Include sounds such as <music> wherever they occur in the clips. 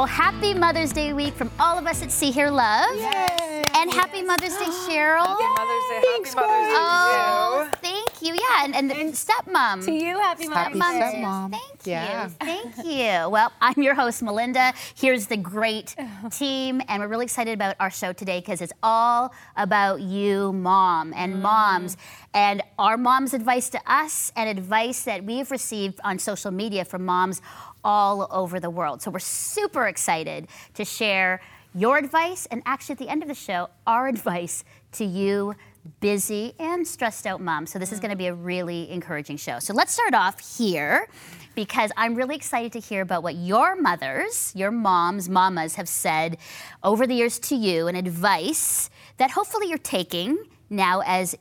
Well, happy Mother's Day week from all of us at See Hear Love. Yay. And <gasps> happy Mother's Day, Cheryl. Mother's Day. Happy Mother's Day Oh, to you. thank you. Yeah, and, and, stepmom. To you, happy Happy Mother's Day. stepmom. Thank Yeah. you. Thank you. Well, I'm your host, Melinda. Here's the great <sighs> team, and we're really excited about our show today because it's all about you, mom, and mm. moms, and our mom's advice to us and advice that we've received on social media from moms all over the world. So we're super excited to share your advice and actually at the end of the show, our <laughs> advice to you busy and stressed out mom. So this is mm. going to be a really encouraging show. So let's start off here because I'm really excited to hear about what your mothers, your moms, mamas have said over the years to you and advice that hopefully you're taking now as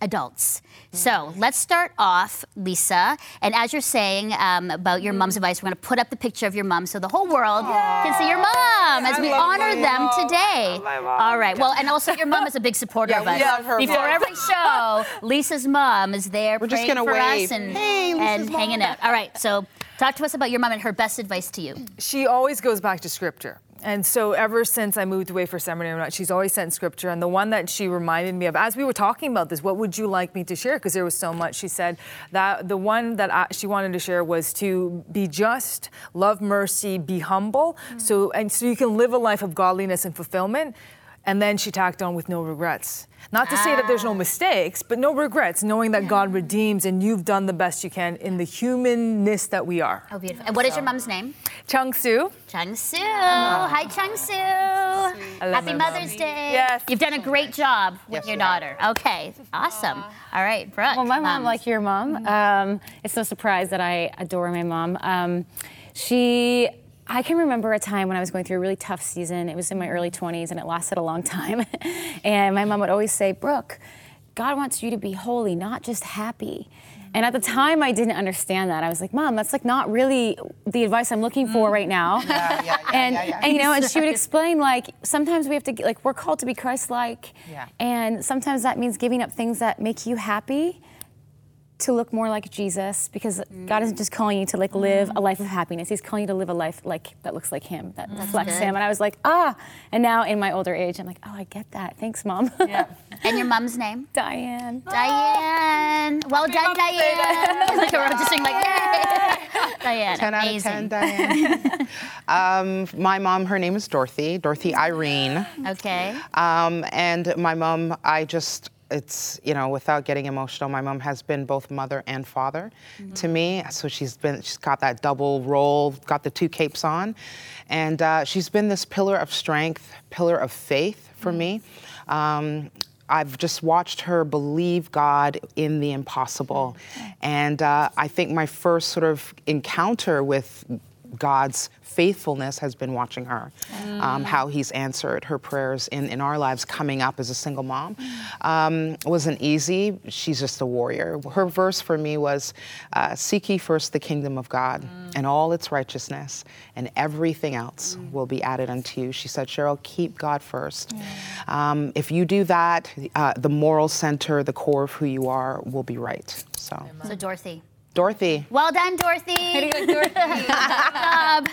adults. So let's start off, Lisa. And as you're saying um, about your mom's advice, we're going to put up the picture of your mom so the whole world can see your mom as I we honor them mom. today. All right. Well, and also your mom is a big supporter Yeah, of us. love her Before mom. every show, <laughs> Lisa's mom is there We're just praying gonna for wave. us and, Hey, and hanging out. All right. So talk to us about your mom and her best advice to you. she always goes back to scripture. And so ever since I moved away for seminary, she's always sent scripture. And the one that she reminded me of, as we were talking about this, what would you like me to share? Because there was so much. She said that the one that I, she wanted to share was to be just, love mercy, be humble, so and so you can live a life of godliness and fulfillment. And then she tacked on with no regrets. Not to say that there's no mistakes, but no regrets, knowing that God redeems and you've done the best you can in the humanness that we are. Oh, beautiful. And what is your mom's name? Chung Su. Chung Su. Hi, Chung Su. Happy Mother's mom. Day. Yes. You've done a great job with Yes, your we have. daughter. Okay. Awesome. All right, Brooke. Well, my mom, moms. like your mom, um, it's no surprise that I adore my mom. Um, she, I can remember a time when I was going through a really tough season. It was in my early 20s and it lasted a long time. <laughs> and my mom would always say, Brooke, God wants you to be holy, not just happy. And at the time, I didn't understand that. I was like, Mom, that's like not really the advice I'm looking for right now. Mm. yeah, yeah, <laughs> and, yeah, yeah. and you know, and she would <laughs> explain like sometimes we have to like we're called to be Christ-like, Yeah. and sometimes that means giving up things that make you happy to look more like Jesus because God isn't just calling you to like live a life of happiness. He's calling you to live a life like that looks like him, that reflects good. him. And I was like, ah. And now in my older age, I'm like, oh, I get that. Thanks, mom. Yeah. And your mom's name? <laughs> Diane. Diane. Well done, Mother's Day, Diane. <laughs> like we're just singing like, yay. <laughs> Diane. 10 out of 10, Diane. um, my mom, her name is Dorothy, Dorothy Irene. Okay. Um, and my mom, I just, it's, you know, without getting emotional, my mom has been both mother and father to me. So she's been, she's got that double role, got the two capes on. And uh, she's been this pillar of strength, pillar of faith for me. Um, I've just watched her believe God in the impossible. And uh, I think my first sort of encounter with God's faithfulness has been watching her, um, how He's answered her prayers in, in our lives coming up as a single mom. Um, wasn't easy. She's just a warrior. Her verse for me was uh, Seek ye first the kingdom of God and all its righteousness, and everything else will be added unto you. She said, Cheryl, keep God first. Um, if you do that, uh, the moral center, the core of who you are, will be right. So, So Dorothy. Dorothy. Well done, <laughs> Dorothy. Good job.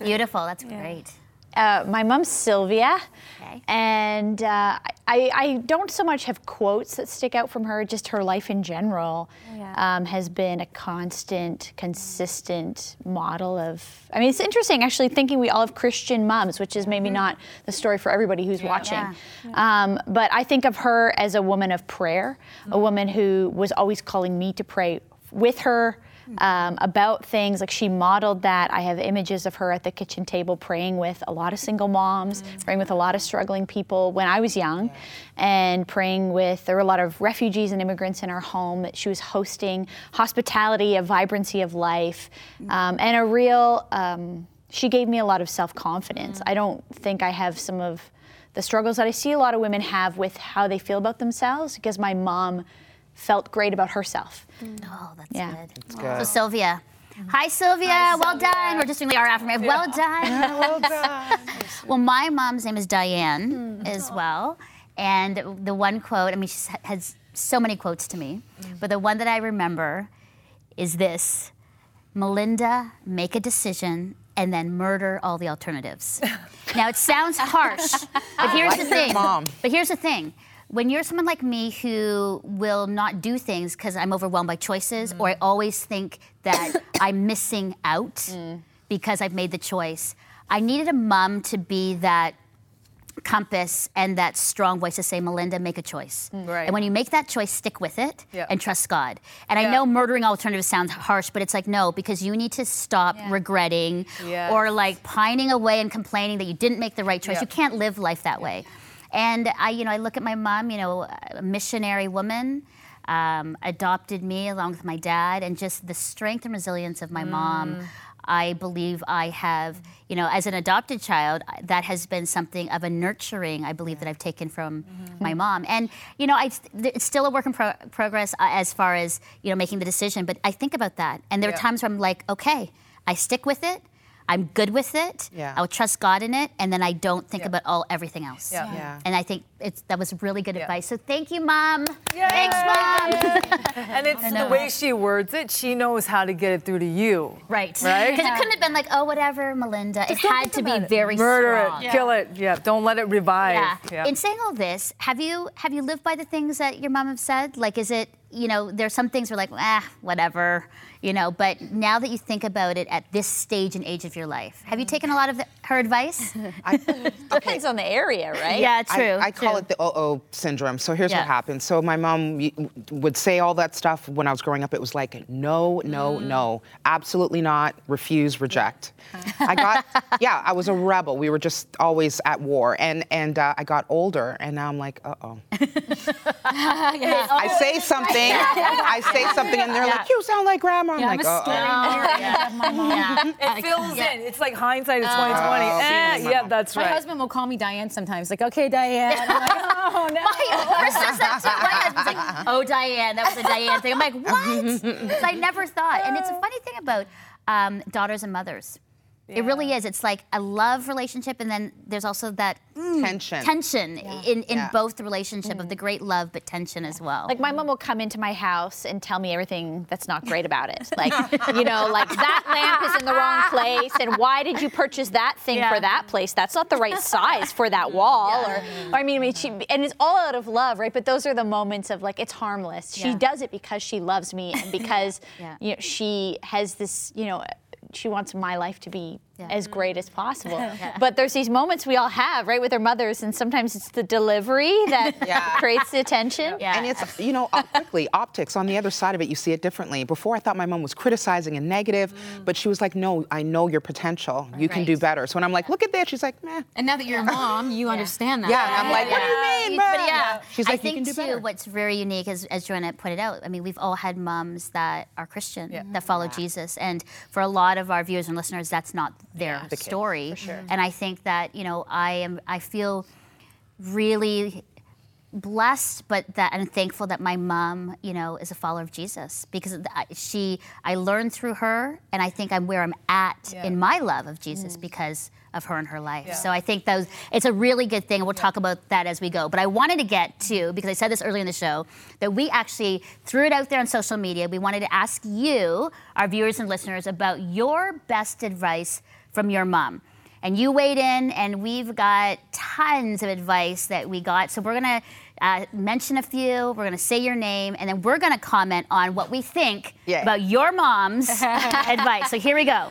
Beautiful. That's great. Uh, my mom's Sylvia, Okay. and uh, I, I don't so much have quotes that stick out from her. Just her life in general um, has been a constant, consistent model of. I mean, it's interesting actually thinking we all have Christian moms, which is maybe not the story for everybody who's watching. Um, but I think of her as a woman of prayer, a woman who was always calling me to pray with her um, about things. Like she modeled that. I have images of her at the kitchen table praying with a lot of single moms, praying with a lot of struggling people when I was young, and praying with, there were a lot of refugees and immigrants in our home. That she was hosting hospitality, a vibrancy of life, um, and a real, um, she gave me a lot of self confidence. I don't think I have some of the struggles that I see a lot of women have with how they feel about themselves because my mom felt great about herself. Mm. Oh, that's Yeah. good. good. So Sylvia. Hi, Sylvia. well done. We're just doing our affirmation. Well done. <laughs> well done. <laughs> Well, my mom's name is Diane hmm. as well. And the one quote, I mean, she has so many quotes to me, mm. but the one that I remember is this Melinda, make a decision and then murder all the alternatives. <laughs> now it sounds harsh, but here's the thing. mom. But here's the thing. When you're someone like me who will not do things because I'm overwhelmed by choices, or I mm. always think that <coughs> I'm missing out mm. because I've made the choice, I needed a mom to be that compass and that strong voice to say, Melinda, make a choice. Mm, right. And when you make that choice, stick with it Yeah. and trust God. And I know murdering alternatives sounds harsh, but it's like, no, because you need to stop regretting Yes. or like pining away and complaining that you didn't make the right choice. Yeah. You can't live life that way. And I, you know, I look at my mom, you know, a missionary woman, um, adopted me along with my dad, and just the strength and resilience of my mom. I believe I have, you know, as an adopted child, that has been something of a nurturing, I believe, that I've taken from my mom. And, you know, I, it's still a work in pro- progress uh, as far as, you know, making the decision, but I think about that. And there Yeah. are times where I'm like, okay, I stick with it. I'm good with it. Yeah. I'll trust God in it, and then I don't think Yeah. about all everything else. Yeah. Yeah. And I think it's that was really good Yeah. advice. So thank you, Mom. Yay! Thanks, Mom. <laughs> And it's the way she words it. She knows how to get it through to you. Right. Right? <laughs> Because it couldn't have been like, oh, whatever, Melinda. it had to be about it. very Murder strong. it, kill it. Yeah, don't let it revive. Yeah. Yeah. In saying all this, have you have you lived by the things that your mom have said? Like, is it you know, there's some things where like, ah, whatever, you know. But now that you think about it at this stage and age of your life, have you taken a lot of the, her advice? <laughs> I, Depends on the area, right? yeah, true. I, I call true. it the uh oh syndrome. So here's Yeah. what happened. So my mom would say all that stuff when I was growing up. It was like no, no, Mm. no, absolutely not, refuse, reject. <laughs> I got yeah, I was a rebel. We were just always at war, and and uh, I got older, and now I'm like, uh oh. <laughs> I say something, I say something, and they're like, you sound like grandma. I'm Yeah, I'm like, a uh scary oh. Yeah, <laughs> yeah. It fills in. It's like hindsight is 2020. eh, yeah, that's right. My husband will call me Diane sometimes. Like, okay, Diane. Oh no. That too. My husband's like, oh, Diane, that was a Diane thing. I'm like, what? <laughs> I never thought. And it's a funny thing about um, daughters and mothers. It really is. It's like a love relationship, and then there's also that mm, Tension. tension in, in Yeah. both the relationship of the great love, but tension as well. Like my mom will come into my house and tell me everything that's not great about it. <laughs> Like, you know, like that lamp is in the wrong place, and why did you purchase that thing Yeah. for that place? That's not the right size for that <laughs> wall. Or, or I mean, I mean, she, and it's all out of love, right? But those are the moments of like it's harmless. She Yeah. does it because she loves me and <laughs> because Yeah. you know she has this, you know. She wants my life to be Yeah. as great as possible. <laughs> But there's these moments we all have, right, with our mothers, and sometimes it's the delivery that <laughs> Yeah. creates the tension. Yeah. And it's, you know, quickly, optics, on the other side of it, you see it differently. Before, I thought my mom was criticizing and negative, mm. but she was like, no, I know your potential. You can do better. So when I'm like, look at this, she's like, meh. And now that you're a <laughs> mom, you understand that. Yeah, and I'm like, what do you mean, But yeah, She's I think you can do too. better. What's very unique, as, as Joanna pointed out, I mean, we've all had moms that are Christian, that follow Jesus, and for a lot of our viewers and listeners, that's not their The story. And I think that you know, I am, I feel really blessed but that and thankful that my mom you know is a follower of jesus because I- she i learned through her and i think i'm where i'm at Yeah. in my love of jesus mm. because of her and her life. So i think those it's a really good thing and we'll talk about that as we go. But i wanted to get to because i said this earlier in the show that we actually threw it out there on social media. We wanted to ask you our viewers and listeners about your best advice from your mom and you weighed in, and we've got tons of advice that we got. So we're gonna uh, mention a few. We're gonna say your name, and then we're gonna comment on what we think Yay. about your mom's <laughs> advice. So here we go.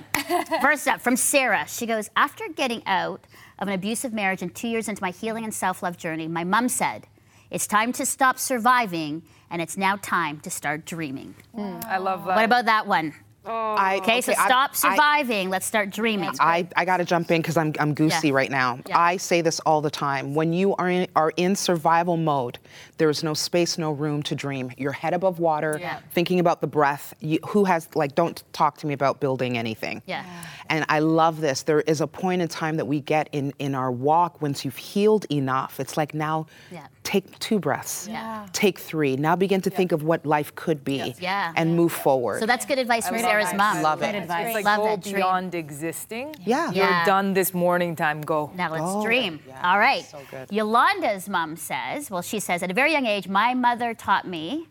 First up, from Sarah. She goes, after getting out of an abusive marriage and two years into my healing and self-love journey, my mom said, "It's time to stop surviving, and it's now time to start dreaming." I love that. What about that one? I, oh. Okay, so stop I- surviving. Let's start dreaming. I, I got to jump in because I'm, I'm goosey Yeah. right now. Yeah. I say this all the time. When you are in, are in survival mode, there is no space, no room to dream. You're head above water, Yeah. thinking about the breath. You, who has, like, don't talk to me about building anything. Yeah. And I love this. There is a point in time that we get in, in our walk once you've healed enough. It's like now Yeah. Take two breaths, Yeah. take three. Now begin to think of what life could be Yeah. and move forward. So that's good advice from Sarah's that. mom. Love it. Advice. It's like Love go that dream. beyond existing. Yeah. You're done this morning time. Go. Now let's Oh, dream. yeah. All right. So good. Yolanda's mom says, well, she says, at a very young age, my mother taught me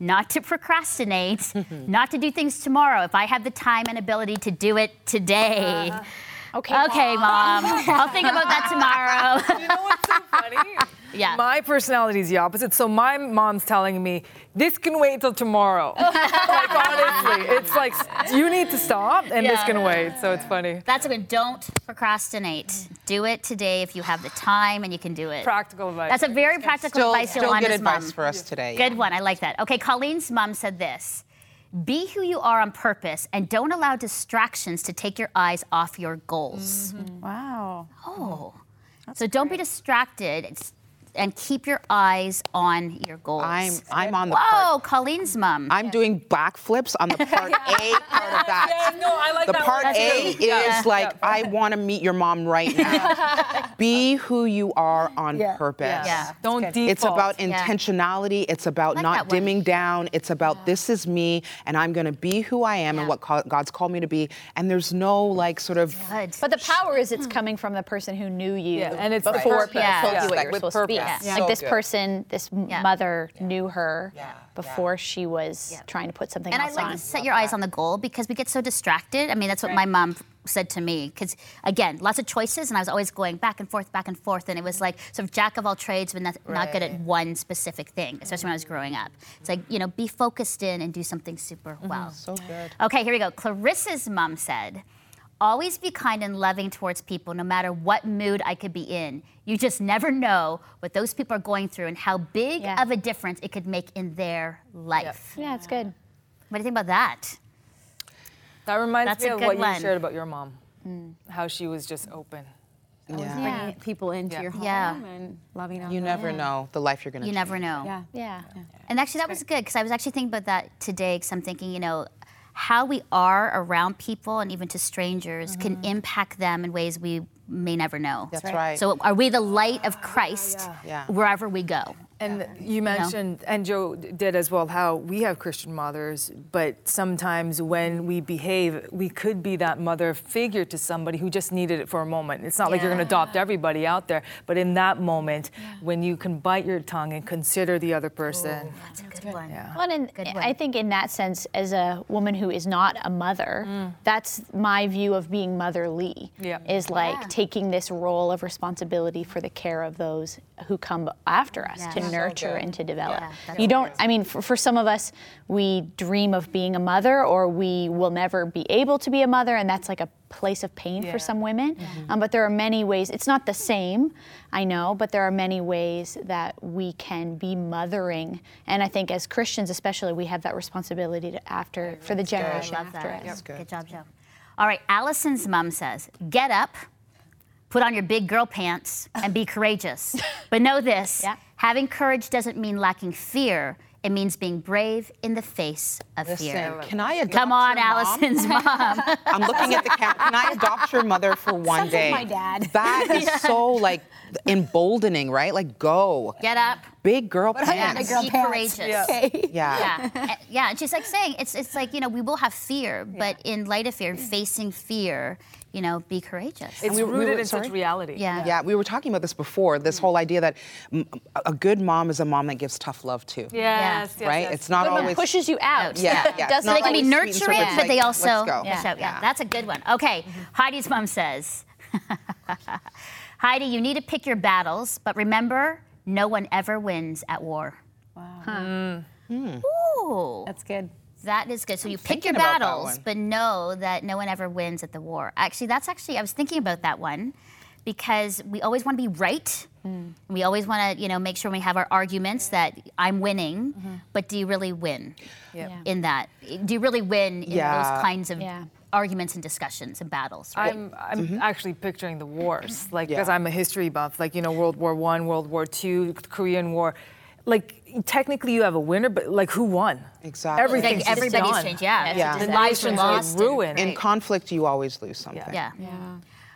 not to procrastinate, <laughs> not to do things tomorrow if I have the time and ability to do it today. Uh-huh. Okay. Okay, mom. <laughs> I'll think about that tomorrow. <laughs> You know what's so funny? <laughs> Yeah. My personality is the opposite. So my mom's telling me this can wait till tomorrow. like honestly, it's like you need to stop, and this can wait. So it's funny. That's a good. Don't procrastinate. Do it today if you have the time and you can do it. Practical advice. That's a very practical Still, advice still good advice mom. for us today. Good one. I like that. Okay, Colleen's mom said this. Be who you are on purpose and don't allow distractions to take your eyes off your goals. Mm-hmm. Wow. Oh. so don't be distracted It's- and keep your eyes on your goals. I'm I'm on the part. Whoa, Colleen's mom. I'm doing backflips on the <laughs> part A part of that. no, I like The that part word A is Yeah. like, I want to meet your mom right now. <laughs> Be who you are on purpose. Yeah. Don't default. It's about intentionality. It's about like not dimming down. It's about this is me, and I'm going to be who I am Yeah. and what God's called me to be. And there's no like sort of Good. But the power is it's coming from the person who knew you Yeah, and it's the before purpose. people Yeah. told Yeah. you what you were supposed to be. Purpose. Yeah. Like So this good. person, this m- Yeah. mother knew her Yeah. before she was trying to put something And I else like on. to set your eyes on the goal because we get so distracted. I mean, that's what my mom said to me. Because again, lots of choices, and I was always going back and forth, back and forth, and it was like sort of jack of all trades, but not, not good at one specific thing. Especially when I was growing up. It's like you know, be focused in and do something super mm-hmm. well. so good. Okay, here we go. Clarissa's mom said. Always be kind and loving towards people, no matter what mood I could be in. You just never know what those people are going through and how big Yeah. of a difference it could make in their life. yeah, it's good. What do you think about that? That reminds That's me of what one. you shared about your mom. Hmm. How she was just open. Yeah. Oh, Bringing people into Yeah. your home Yeah. and loving on You them. never know the life you're going to You never know. Yeah. Yeah. And actually, that was good because I was actually thinking about that today because I'm thinking, you know, how we are around people and even to strangers can mm-hmm. impact them in ways we may never know. That's right. right. So, are we the light of Christ Yeah. wherever we go? And you mentioned, and Joe did as well, how we have Christian mothers, but sometimes when we behave, we could be that mother figure to somebody who just needed it for a moment. It's not like you're going to adopt everybody out there, but in that moment, when you can bite your tongue and consider the other person. Oh, that's a good one. Yeah. Well, and Good I one. think in that sense, as a woman who is not a mother, mm. that's my view of being motherly. Yeah. Is like Yeah. taking this role of responsibility for the care of those who come after us Yeah. to So nurture and to develop. Yeah, you don't. I mean, for, for some of us, we dream of being a mother, or we will never be able to be a mother, and that's like a place of pain Yeah. for some women. Um, but there are many ways. It's not the same, I know, but there are many ways that we can be mothering. And I think as Christians, especially, we have that responsibility to after for the generation after that. us. Good. job, Joe. All right, Allison's mom says, get up, put on your big girl pants, and be courageous. <laughs> but know this Yeah. having courage doesn't mean lacking fear, it means being brave in the face of fear. Can I adopt Come on, your? Allison's <laughs> mom. I'm looking at the camera. Can I adopt your mother for one day? my dad. That is <laughs> so like emboldening, right? Like go. Get up. Big girl and pants. be courageous. Yeah. Yeah, and- yeah. And she's like saying it's it's like you know we will have fear, but in light of fear, facing fear, you know, be courageous. It's we- we rooted were- in such reality. yeah. Yeah, we were talking about this before. This whole idea that mm, a good mom is a mom that gives tough love too. Yes, yes, right? yes. It's not But always pushes you out. Yeah, yeah. Doesn't So they can be always sweet and nurturing, sort of but they also let's go. Yeah. Yeah. yeah, that's a good one. Okay, Heidi's mom says, <laughs> Heidi, you need to pick your battles, but remember, no one ever wins at war. Wow. Ooh, That's good. That is good. So you pick your thinking about that battles, but know that no one ever wins at the war. Actually, that's actually I was thinking about that one because we always want to be right. Mm. We always want to, you know, make sure we have our arguments that I'm winning, mm-hmm. but do you really win Yep. Yeah. in that? Do you really win in Yeah. those kinds of Yeah. arguments and discussions and battles? Right? I'm, I'm mm-hmm. actually picturing the wars, like because Yeah. I'm a history buff, like you know World War One, World War Two, Korean War. Like technically you have a winner, but like who won? Exactly. Everything's like just everybody's done. changed. Yeah, Yeah. The The lives nations are lost. ruined. In conflict, you always lose something. Yeah.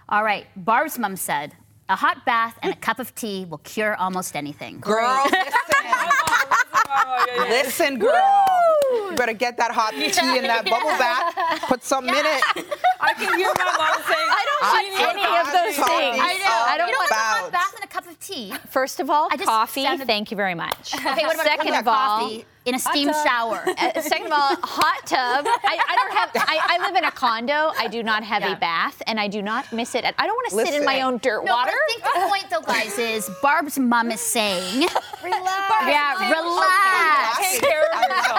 All right. Barb's mom said, "A hot bath and a cup of tea will cure almost anything." Girl, listen. listen, girl. You better get that hot tea in that bubble bath. Put something in it. I can hear my mom saying, I don't want any of those talking things. I know. I don't you know what's a hot bath and a cup of tea? First of all, coffee. sounded- Thank you very much. <laughs> Okay, what about Second what of about all, coffee? in a steam shower. <laughs> Uh, Second of all, hot tub. I, I don't have. I, I live in a condo. I do not have Yeah. a bath, and I do not miss it. I don't want to sit in my own dirt No, water. but I think the point, though, guys, is Barb's mom is saying, <laughs> Relax. yeah, relax. Take care of yourself.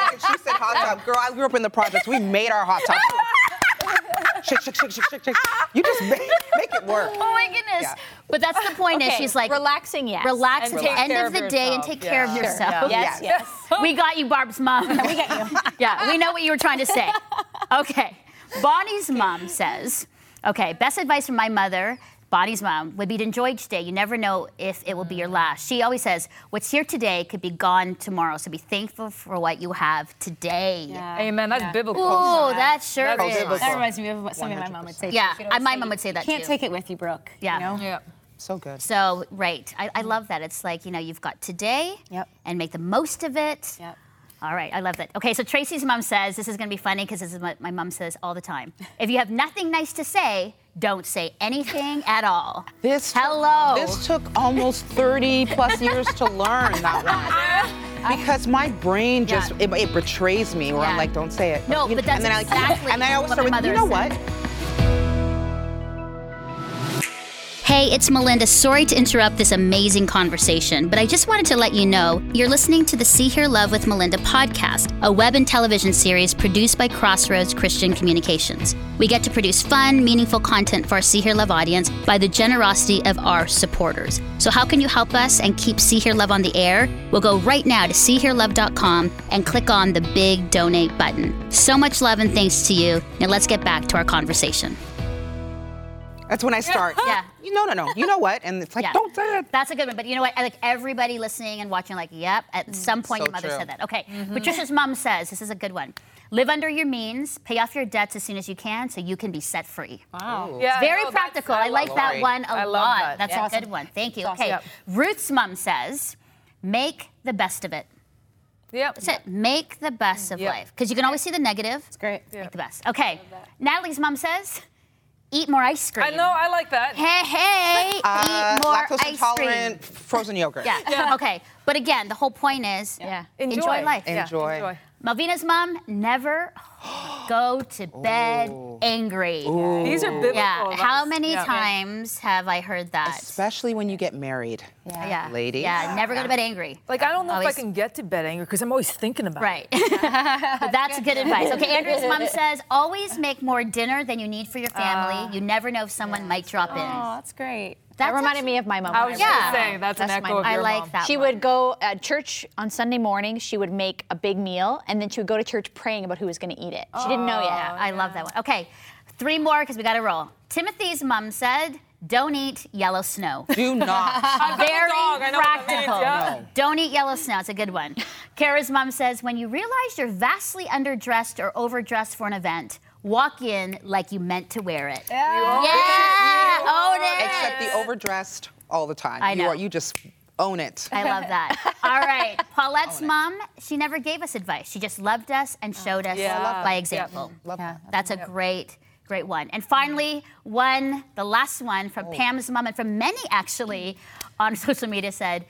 She said hot tub. <laughs> Girl, I grew up in the projects. We made our hot tub. <laughs> shake, shake, shake, shake, shake, shake. You just make, make it work. Oh my goodness. Yeah. But that's the point is she's like, relaxing, yes. relax And at the end of of the day and yourself. take care of Yeah. yourself. Yes, Yeah. yes. <laughs> We got you, Barb's mom. we got you. yeah, we know what you were trying to say. Okay. Bonnie's mom says, okay, best advice from my mother. Bonnie's mom would be to enjoy each day. You never know if it will be your last. She always says, What's here today could be gone tomorrow. So be thankful for what you have today. Amen. That's biblical. Oh, that sure That's is. biblical. That reminds me of what something my mom would say. Yeah, I- my say, mom would say that Can't too. take it with you, Brooke. Yeah. You know? Yeah. So good. So, right. I, I love that. It's like, you know, you've got today Yep. and make the most of it. Yep. All right, I love that. Okay, so Tracy's mom says, this is going to be funny because this is what my mom says all the time. <laughs> If you have nothing nice to say, don't say anything at all. This Hello. This took almost 30 plus years to learn that one. <laughs> Because my brain just Yeah. it, it betrays me where Yeah. I'm like, don't say it. No, You but know, that's and then I, exactly and I always what start my with, you mother know said. what? Hey, it's Melinda. Sorry to interrupt this amazing conversation, but I just wanted to let you know you're listening to the See Hear Love with Melinda podcast, a web and television series produced by Crossroads Christian Communications. We get to produce fun, meaningful content for our See Hear Love audience by the generosity of our supporters. So, how can you help us and keep See Hear Love on the air? We'll go right now to seehearlove.com and click on the big donate button. So much love and thanks to you. Now, let's get back to our conversation. That's when I start. <laughs> Yeah. You no, no, no. You know what? And it's like, Yeah. don't say it. That's a good one. But you know what? Like everybody listening and watching, like, yep, at mm, some point So your mother true. said that. Okay. Mm-hmm. Patricia's mom says, this is a good one. Live under your means, pay off your debts as soon as you can so you can be set free. Wow. Yeah, Very no, practical. I, love like that Lori. one a I love lot. that. That's Yeah. a good one. Thank you. Awesome. Okay. Yep. Ruth's mom says, make the best of it. Yep. That's it. Make the best of Yep. life. Because you can always see the negative. It's great. Make the best. Okay. Natalie's mom says, eat more ice cream. I know. I like that. Hey, hey, <laughs> Uh, eat more lactose ice intolerant cream. frozen yogurt. Yeah. <laughs> Okay. But again, the whole point is Yeah. enjoy, life. Yeah, Enjoy. Malvina's mom never <gasps> go to bed angry. These are biblical. Yeah. How advice. many Yeah. times have I heard that? Especially when you get married. yeah. Ladies. Yeah. Never go to bed angry. Like I don't know Always- if I can get to bed angry because I'm always thinking about it. Right. <laughs> but that's good advice. Okay, Andrea's mom <laughs> says always make more dinner than you need for your family. Ah. you never know if someone might drop in. Oh, that's great. That That's reminded actually- me of my mom. I was was Yeah. just saying that's, an That's echo my- of I your like mom. that. She one. would go at church on Sunday morning. She would make a big meal, and then she would go to church praying about who was going to eat it. She didn't know Yeah, yet. Oh, I love that one. Okay, three more because we got to roll. Timothy's mom said, "Don't eat yellow snow." Do not. <laughs> Very dog, I know what that means, practical. yeah. Don't eat yellow snow. It's a good one. <laughs> Kara's mom says, when you realize you're vastly underdressed or overdressed for an event, walk in like you meant to wear it. Yeah, own it. Except the overdressed all the time. I You, know. are, you just own it. I love that. <laughs> All right, Paulette's mom, she never gave us advice. She just loved us and oh. showed us Yeah. I mm-hmm. love by that. example. Love that. That's a great, great one. And finally, one, the last one from oh. Pam's mom and from many actually on <laughs> social media said,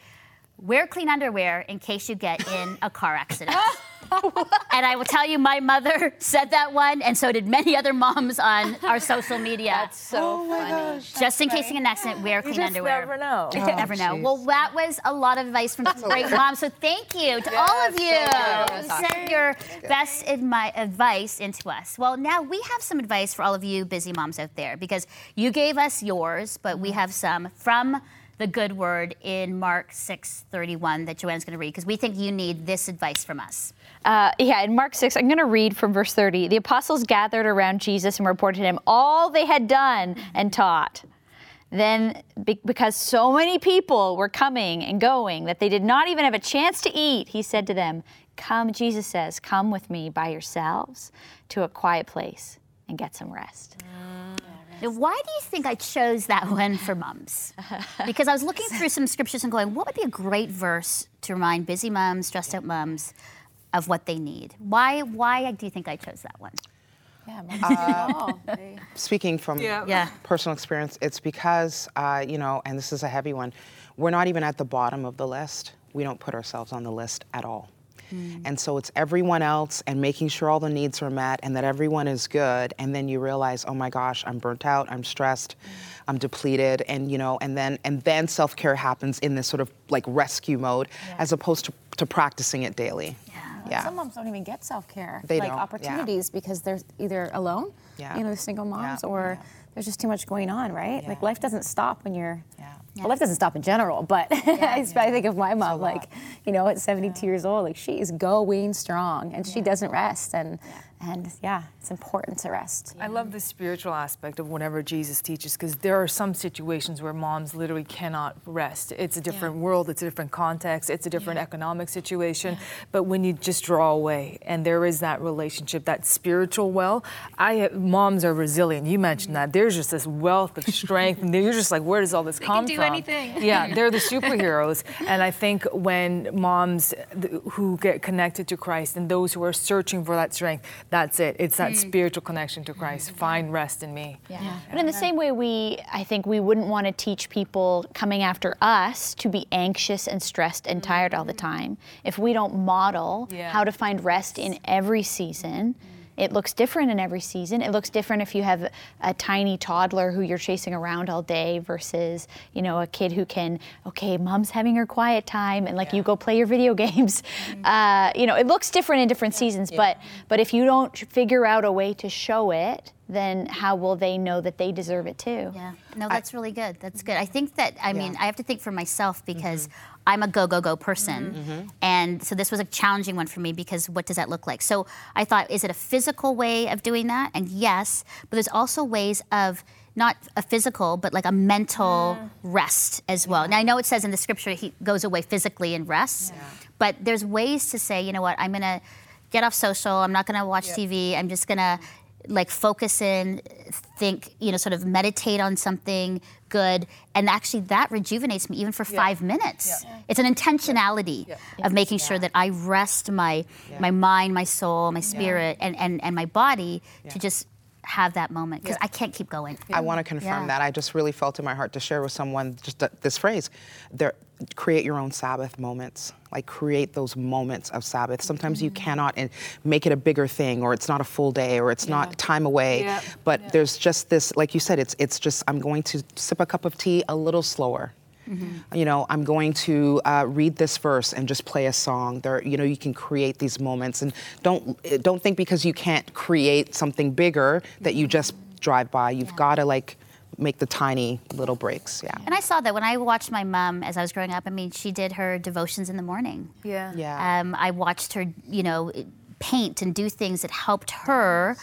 wear clean underwear in case you get in a car accident. <laughs> <laughs> and I will tell you, my mother <laughs> said that one, and so did many other moms on our social media. That's so funny. Just in case you get an accident, wear You clean just underwear. never know. You never know. Well, that was a lot of advice from some great <laughs> moms. So thank you to all of you Yes, who sent your best admi- advice into us. Well, now we have some advice for all of you busy moms out there because you gave us yours, but we mm-hmm. have some from the good word in Mark 6:31 that Joanne's going to read because we think you need this advice from us. Uh, yeah, in Mark 6, I'm going to read from verse 30. The apostles gathered around Jesus and reported to him all they had done and taught. Then, be- because so many people were coming and going that they did not even have a chance to eat, he said to them, Come, Jesus says, come with me by yourselves to a quiet place and get some rest. Now, why do you think I chose that one for mums? Because I was looking through some scriptures and going, what would be a great verse to remind busy mums, stressed out mums, of what they need? Why? Why do you think I chose that one? Yeah, <laughs> uh, Speaking from Yeah. Yeah. personal experience, it's because, uh, you know, and this is a heavy one, we're not even at the bottom of the list. We don't put ourselves on the list at all. Mm. And so it's everyone else and making sure all the needs are met and that everyone is good. And then you realize, oh my gosh, I'm burnt out, I'm stressed, mm. I'm depleted, and you know, and then and then self-care happens in this sort of like rescue mode yeah. as opposed to, to practicing it daily. Yeah. Yeah. Some moms don't even get self care, like don't. opportunities, yeah. because they're either alone, yeah. you know, single moms, or there's just too much going on, right? Like life doesn't stop when you're. Yeah. Well, life doesn't stop in general, but <laughs> I, I think of my mom, like, you know, at 72 years old, like she is going strong and she doesn't rest, and and yeah, it's important to rest. I love the spiritual aspect of whatever Jesus teaches because there are some situations where moms literally cannot rest. It's a different yeah. world, it's a different context, it's a different yeah. economic situation. Yeah. But when you just draw away and there is that relationship, that spiritual well, I moms are resilient. You mentioned that. There's just this wealth of <laughs> strength, and you're just like, where does all this they come can do from? Anything. Yeah, <laughs> they're the superheroes. and I think when moms who get connected to Christ and those who are searching for that strength, that's it. It's that mm. spiritual connection to Christ. Find rest in me. Yeah. yeah. But in the same way, we, I think we wouldn't want to teach people coming after us to be anxious and stressed and tired all the mm. time if we don't model yeah. how to find rest in every season. Mm it looks different in every season. It looks different if you have a tiny toddler who you're chasing around all day versus, you know, a kid who can, okay, mom's having her quiet time and like yeah. you go play your video <laughs> games. Mm-hmm. Uh, you know, it looks different in different yeah. seasons, yeah. but but if you don't figure out a way to show it, then how will they know that they deserve it too? Yeah, no, that's I, really good. That's good. I think that, I mean, I have to think for myself because mm-hmm. I'm a go, go, go person. Mm-hmm. mm-hmm. And so this was a challenging one for me because what does that look like? So I thought, is it a physical way of doing that? And yes, but there's also ways of not a physical, but like a mental mm. rest as well. Yeah. Now I know it says in the scripture he goes away physically and rests, yeah. but there's ways to say, you know what, I'm gonna get off social, I'm not gonna watch TV, I'm just gonna like focus in, think, you know, sort of meditate on something good, and actually that rejuvenates me even for yeah. five minutes. Yeah. It's an intentionality yeah. of making sure that I rest my my mind, my soul, my spirit, and, and, and my body to just have that moment because I can't keep going. I want to confirm that. I just really felt in my heart to share with someone just uh, this phrase. There, create your own Sabbath moments. Like create those moments of Sabbath. Sometimes mm-hmm. you cannot make it a bigger thing, or it's not a full day, or it's yeah. not time away. Yeah. But yeah. there's just this, like you said, it's it's just I'm going to sip a cup of tea a little slower. Mm-hmm. You know, I'm going to uh, read this verse and just play a song. There, you know, you can create these moments, and don't don't think because you can't create something bigger that you just drive by. You've got to like make the tiny little breaks. Yeah. And I saw that when I watched my mom as I was growing up. I mean, she did her devotions in the morning. Yeah. Yeah. Um, I watched her, you know, paint and do things that helped her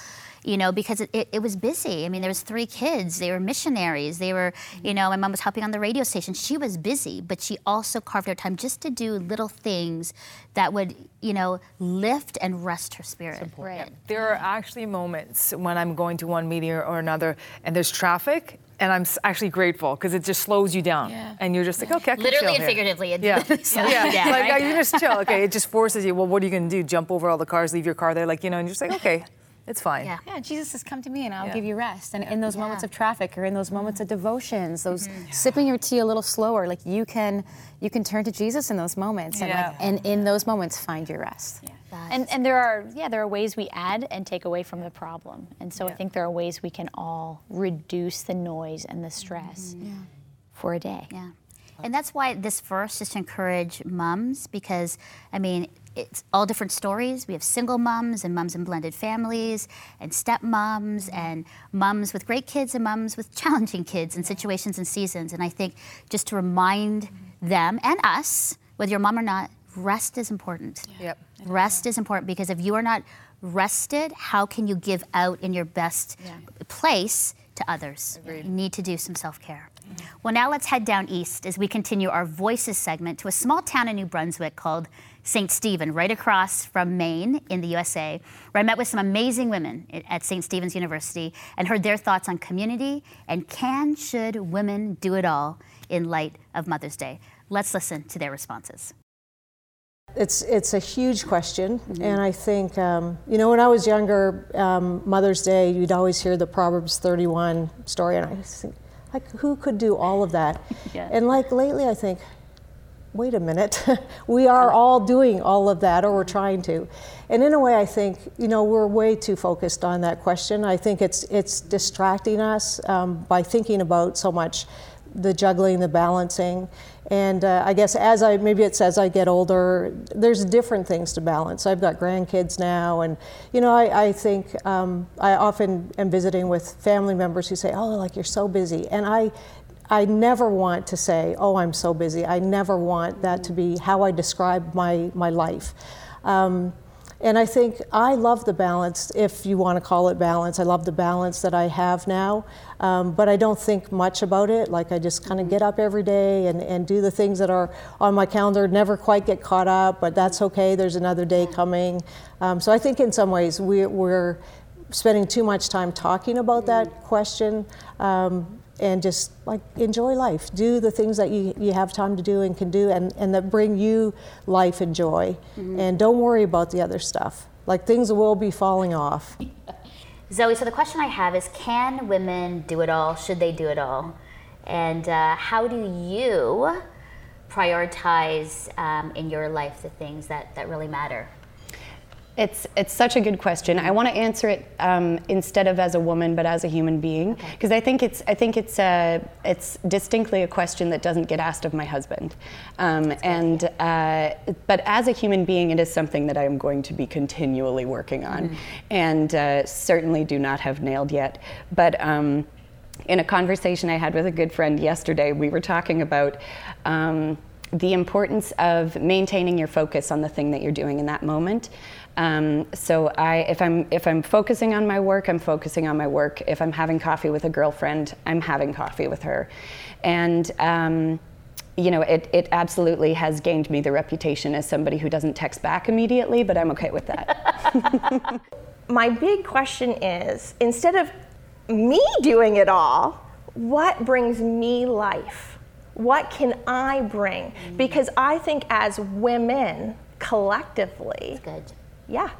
you know, because it, it, it, was busy. I mean, there was three kids. They were missionaries. They were, you know, my mom was helping on the radio station. She was busy, but she also carved out time just to do little things that would, you know, lift and rest her spirit. Right. There are actually moments when I'm going to one meeting or another, and there's traffic, and I'm actually grateful because it just slows you down, yeah. and you're just like, okay, I can literally and here. figuratively. It yeah, <laughs> yeah. yeah. like right? you just chill. Okay, it just forces you. Well, what are you going to do? Jump over all the cars, leave your car there, like you know, and you're just like, okay, it's fine. Yeah. yeah, Jesus says, "Come to me, and I'll yeah. give you rest." And yeah. in those moments of traffic, or in those moments of devotions, those mm-hmm. sipping your tea a little slower, like you can, you can turn to Jesus in those moments, and like, and in those moments, find your rest. And and there are yeah there are ways we add and take away from the problem, and so I think there are ways we can all reduce the noise and the stress mm-hmm. for a day. Yeah. And that's why this verse just encourage mums because, I mean, it's all different stories. We have single moms and moms in blended families and stepmoms and moms with great kids and moms with <laughs> challenging kids and situations and seasons. And I think just to remind them and us, whether you're a mom or not, rest is important. Yep. Rest is important because if you are not rested, how can you give out in your best yeah. place to others? Agreed. You need to do some self care. Well, now let's head down east as we continue our Voices segment to a small town in New Brunswick called St. Stephen, right across from Maine in the USA, where I met with some amazing women at St. Stephen's University and heard their thoughts on community and can, should women do it all in light of Mother's Day. Let's listen to their responses. It's, it's a huge question, mm-hmm. and I think, um, you know, when I was younger, um, Mother's Day, you'd always hear the Proverbs 31 story, and I think, like, who could do all of that? <laughs> yeah. And like lately, I think, wait a minute, <laughs> we are all doing all of that, or we're trying to. And in a way, I think you know we're way too focused on that question. I think it's it's distracting us um, by thinking about so much the juggling, the balancing. And uh, I guess as I, maybe it's as I get older, there's different things to balance. I've got grandkids now, and you know, I, I think um, I often am visiting with family members who say, oh, like you're so busy. And I, I never want to say, oh, I'm so busy. I never want that to be how I describe my, my life. Um, and I think I love the balance, if you want to call it balance. I love the balance that I have now, um, but I don't think much about it. Like I just kind of get up every day and, and do the things that are on my calendar, never quite get caught up, but that's okay. There's another day coming. Um, so I think in some ways we, we're spending too much time talking about that question. Um, and just like enjoy life. Do the things that you, you have time to do and can do and, and that bring you life and joy. Mm-hmm. And don't worry about the other stuff. Like things will be falling off. <laughs> Zoe, so the question I have is can women do it all? Should they do it all? And uh, how do you prioritize um, in your life the things that, that really matter? It's it's such a good question. I want to answer it um, instead of as a woman, but as a human being, because okay. I think it's I think it's a uh, it's distinctly a question that doesn't get asked of my husband, um, and uh, but as a human being, it is something that I am going to be continually working on, mm and uh, certainly do not have nailed yet. But um, in a conversation I had with a good friend yesterday, we were talking about. Um, the importance of maintaining your focus on the thing that you're doing in that moment. Um, so I, if I'm if I'm focusing on my work, I'm focusing on my work. If I'm having coffee with a girlfriend, I'm having coffee with her, and. Um, you know, it, it absolutely has gained me the reputation as somebody who doesn't text back immediately, but I'm okay with that. <laughs> my big question is instead of me doing it all, what brings me life? What can I bring? Mm. Because I think as women collectively, yeah,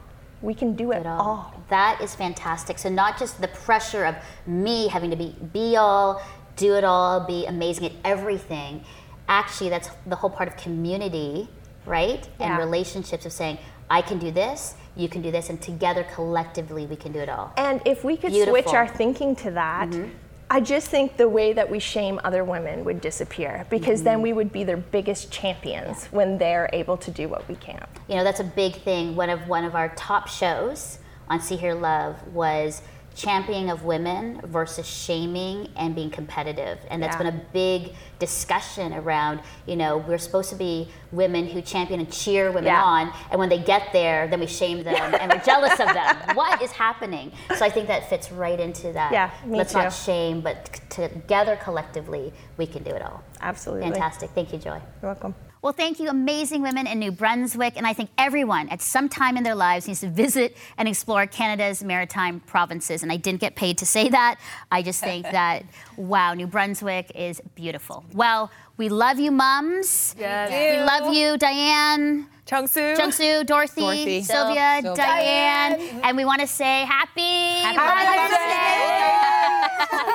we can do it all. all. That is fantastic. So not just the pressure of me having to be be all, do it all, be amazing at everything. Actually, that's the whole part of community, right? Yeah. And relationships of saying, I can do this, you can do this, and together collectively we can do it all. And if we could Beautiful. switch our thinking to that, mm-hmm. I just think the way that we shame other women would disappear because mm-hmm. then we would be their biggest champions yeah. when they're able to do what we can't. You know, that's a big thing. One of one of our top shows on See Hear Love was championing of women versus shaming and being competitive. And that's yeah. been a big discussion around, you know, we're supposed to be women who champion and cheer women yeah. on, and when they get there, then we shame them <laughs> and we're jealous of them. What is happening? So I think that fits right into that. Yeah, me Let's too. not shame, but together collectively, we can do it all. Absolutely. Fantastic. Thank you, Joy. You're welcome. Well, thank you, amazing women in New Brunswick. And I think everyone at some time in their lives needs to visit and explore Canada's maritime provinces. And I didn't get paid to say that. I just think <laughs> that, wow, New Brunswick is beautiful. Well, we love you, mums. Yes. We love you, Diane. Chungsu. Chungsu, Dorothy, Dorothy. Sylvia, Sylvia, Diane. Diane. And we want to say happy, happy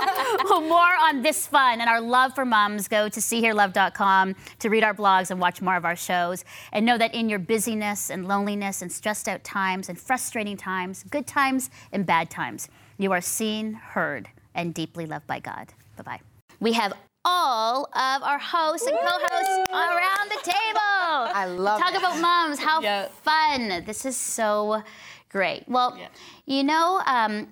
<laughs> well, <laughs> more on this fun and our love for moms, go to seehearlove.com to read our blogs and watch more of our shows. And know that in your busyness and loneliness and stressed out times and frustrating times, good times and bad times, you are seen, heard, and deeply loved by God. Bye bye. We have all of our hosts and co-hosts around the table. I love Talk it. about moms. How fun. This is so great. Well, you know, um,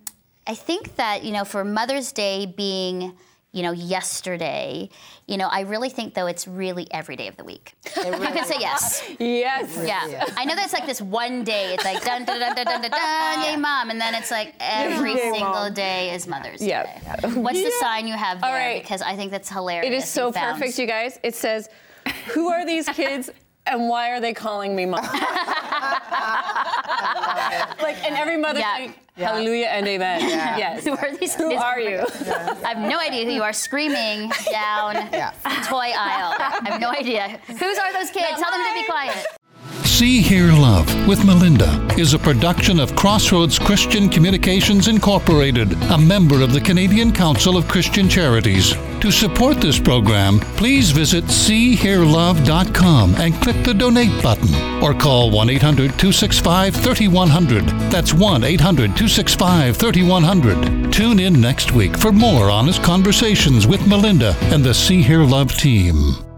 I think that, you know, for Mother's Day being, you know, yesterday, you know, I really think though it's really every day of the week. Really you can say yes. Yes. Yeah. I know that's like this one day. It's like dun dun dun dun dun dun, dun yay mom, and then it's like every yay, single mom. day is Mother's Day. Yeah. What's the sign you have there? All right. Because I think that's hilarious. It is so perfect, you guys. It says, "Who are these kids?" and why are they calling me mom? <laughs> like, and every mother, yeah. like, yeah. hallelujah and amen. <laughs> Yeah. Yes. who are these kids? Who are you? I have no idea who you are screaming down <laughs> yeah. toy aisle. I have no idea. Whose are those kids? Tell them to be quiet. See, Hear, Love with Melinda is a production of Crossroads Christian Communications Incorporated, a member of the Canadian Council of Christian Charities. To support this program, please visit seehearlove.com and click the donate button or call 1 800 265 3100. That's 1 800 265 3100. Tune in next week for more honest conversations with Melinda and the See Hear Love team.